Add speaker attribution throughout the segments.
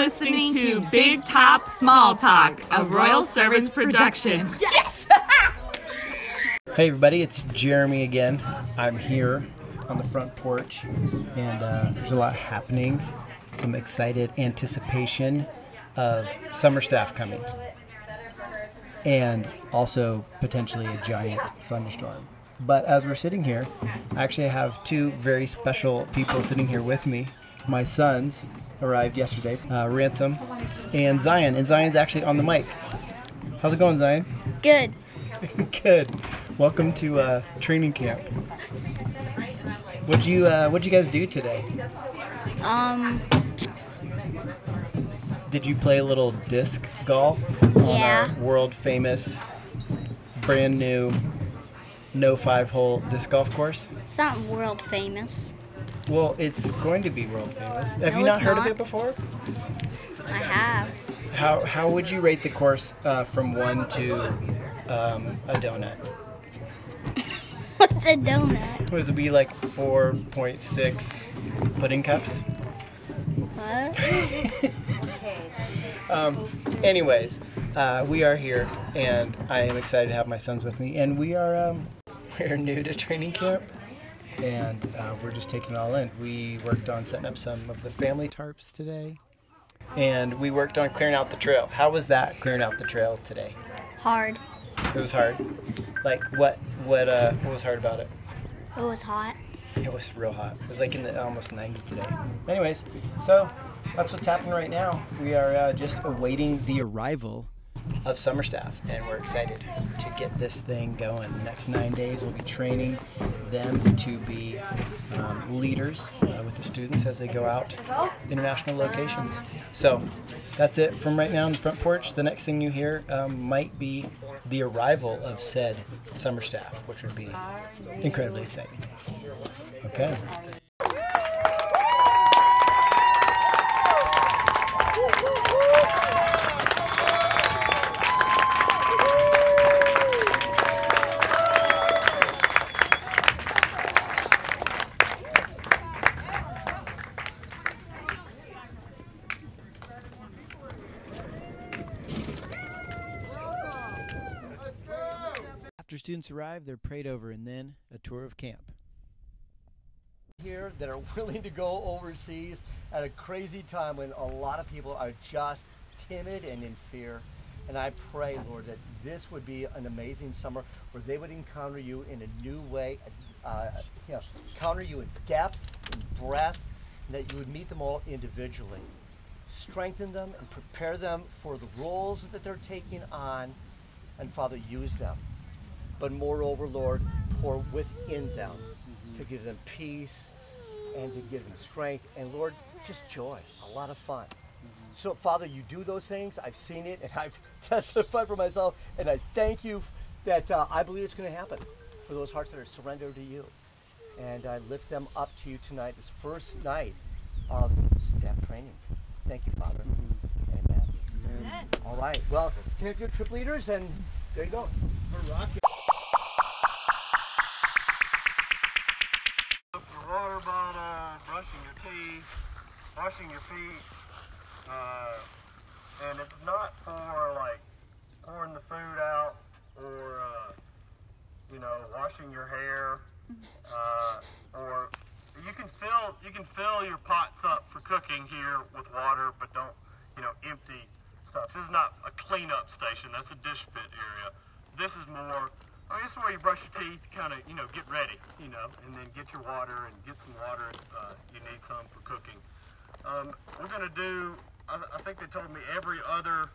Speaker 1: listening to Big Top Small Talk, a Royal Servants production. Yes!
Speaker 2: Hey everybody, it's Jeremy again. I'm here on the front porch, and uh, there's a lot happening. Some excited anticipation of summer staff coming, and also potentially a giant thunderstorm. But as we're sitting here, I actually have two very special people sitting here with me. My sons arrived yesterday, uh, Ransom and Zion, and Zion's actually on the mic. How's it going, Zion?
Speaker 3: Good.
Speaker 2: Good. Welcome to uh, training camp. What'd you uh, What'd you guys do today?
Speaker 3: Um,
Speaker 2: Did you play a little disc golf
Speaker 3: Yeah.
Speaker 2: on our world famous, brand new, no five hole disc golf course?
Speaker 3: it's not world famous.
Speaker 2: Well, it's going to be world famous. Have
Speaker 3: No,
Speaker 2: you not heard of it before?
Speaker 3: I have.
Speaker 2: How How would you rate the course uh, from one to um, a donut?
Speaker 3: What's a donut?
Speaker 2: Would it be like four point six pudding cups?
Speaker 3: What?
Speaker 2: Um, anyways, uh, we are here, and I am excited to have my sons with me. And we are um, we're new to training camp, and uh, we're just taking it all in. We worked on setting up some of the family tarps today, and we worked on clearing out the trail. How was that clearing out the trail today?
Speaker 3: Hard.
Speaker 2: It was hard. Like what? What? Uh, what was hard about it?
Speaker 3: It was hot.
Speaker 2: It was real hot. It was like in the almost 90 today. Anyways, so that's what's happening right now. We are uh, just awaiting the arrival of summer staff, and we're excited to get this thing going. The next nine days, we'll be training them to be um, leaders uh, with the students as they go out international locations. So that's it from right now on the front porch. The next thing you hear um, might be the arrival of said summer staff, which would be incredibly exciting. Okay. After students arrive, they're prayed over and then a tour of camp.
Speaker 4: here that are willing to go overseas at a crazy time when a lot of people are just timid and in fear. And I pray, Lord, that this would be an amazing summer where they would encounter you in a new way, uh, you know, encounter you in depth, in breadth, and that you would meet them all individually. Strengthen them and prepare them for the roles that they're taking on, and Father, use them but moreover, Lord, pour within them to give them peace and to give them strength and, Lord, just joy, a lot of fun. So, Father, you do those things. I've seen it and I've testified for myself, and I thank you that uh, I believe it's going to happen for those hearts that are surrendered to you. And I lift them up to you tonight, this first night of staff training. Thank you, Father. Amen. All right. Well, here your trip leaders, and there you go.
Speaker 5: your washing your feet, uh, and it's not for like pouring the food out or uh, you know washing your hair, uh, or you can fill you can fill your pots up for cooking here with water, but don't you know empty stuff. This is not a cleanup station. That's a dish pit area. This is more. I mean, this is where you brush your teeth, kind of, you know, get ready, you know, and then get your water and get some water if uh, you need some for cooking. Um, we're going to do, I, I think they told me every other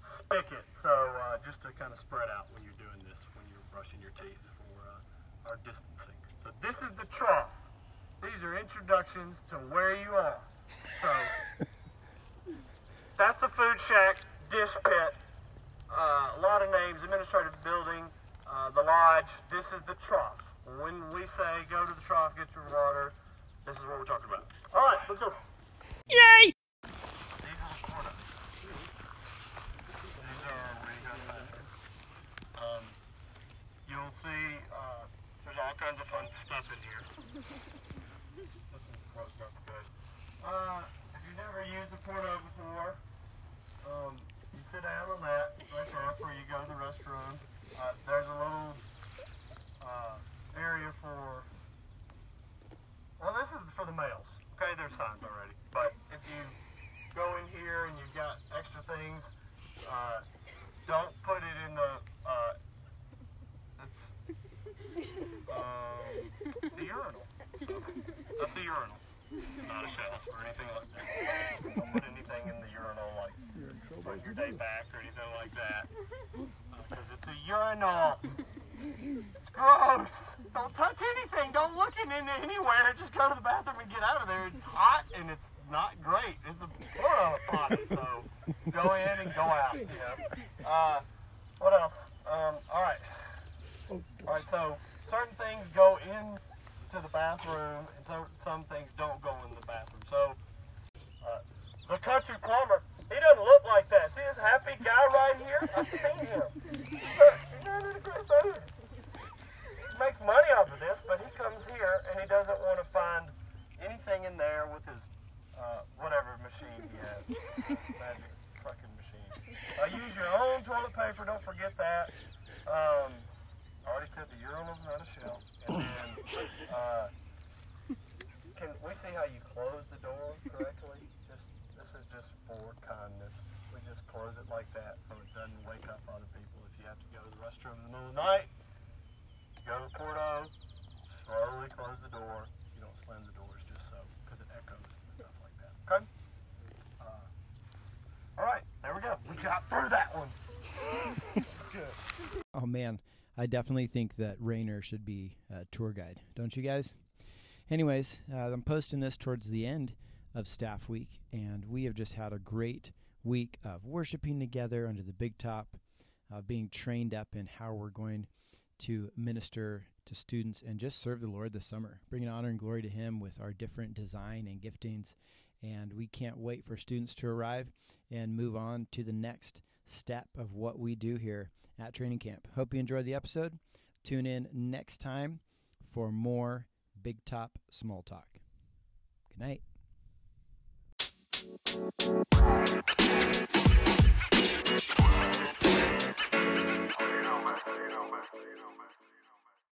Speaker 5: spigot, so uh, just to kind of spread out when you're doing this, when you're brushing your teeth for uh, our distancing. So this is the trough. These are introductions to where you are. So that's the food shack, dish pit, uh, a lot of names, administrative building, uh, the lodge. This is the trough. When we say go to the trough, get your water, this is what we're talking about. All right, let's go.
Speaker 1: Yay!
Speaker 5: These are the porta. These are where you go to the bathroom. Um, you'll see uh, there's all kinds of fun stuff in here. this one's closed up good. Uh, if you've never used the porto before, um, you sit down on that. Right there, that's where you go to the restroom. Uh, there's a little uh, area for. Well, this is for the males. Signs already. But if you go in here and you've got extra things, uh, don't put it in the. Uh, um, a urinal. That's a urinal, not a shelf or anything like that. Don't put anything in the urinal like put your day back or anything like that. Because it's a urinal. Gross. Don't touch anything. Don't look in it anywhere. Just go to the bathroom and get out of there. It's hot and it's not great. It's a porta potty, so go in and go out. You know. Uh, what else? Um, all right. All right. So certain things go in to the bathroom, and so some things don't go in the bathroom. So uh, the country plumber, he doesn't look like that. See this happy guy right here? I've seen him. Look, he's not in a great mood. He makes money off of this, but he comes here and he doesn't want to find anything in there with his uh, whatever machine he has. Magic sucking machine. Uh, use your own toilet paper. Don't forget that. Um, I already said the urinal's not a shelf. And then, uh, can we see how you close the door correctly? Just this is just for kindness. We just close it like that so it doesn't wake up other people. If you have to go to the restroom in the middle of the night, go to Porto, slowly close the door. You don't slam the doors just so because it echoes and stuff like that. Okay. Uh, all right, there we go. We got through that one. Good.
Speaker 2: Oh man, I definitely think that Rayner should be a tour guide. Don't you guys? Anyways, uh, I'm posting this towards the end of staff week, and we have just had a great week of worshiping together under the big top, uh, being trained up in how we're going to minister to students and just serve the Lord this summer, bringing honor and glory to Him with our different design and giftings. And we can't wait for students to arrive and move on to the next step of what we do here at training camp. Hope you enjoyed the episode. Tune in next time for more Big Top Small Talk. Good night.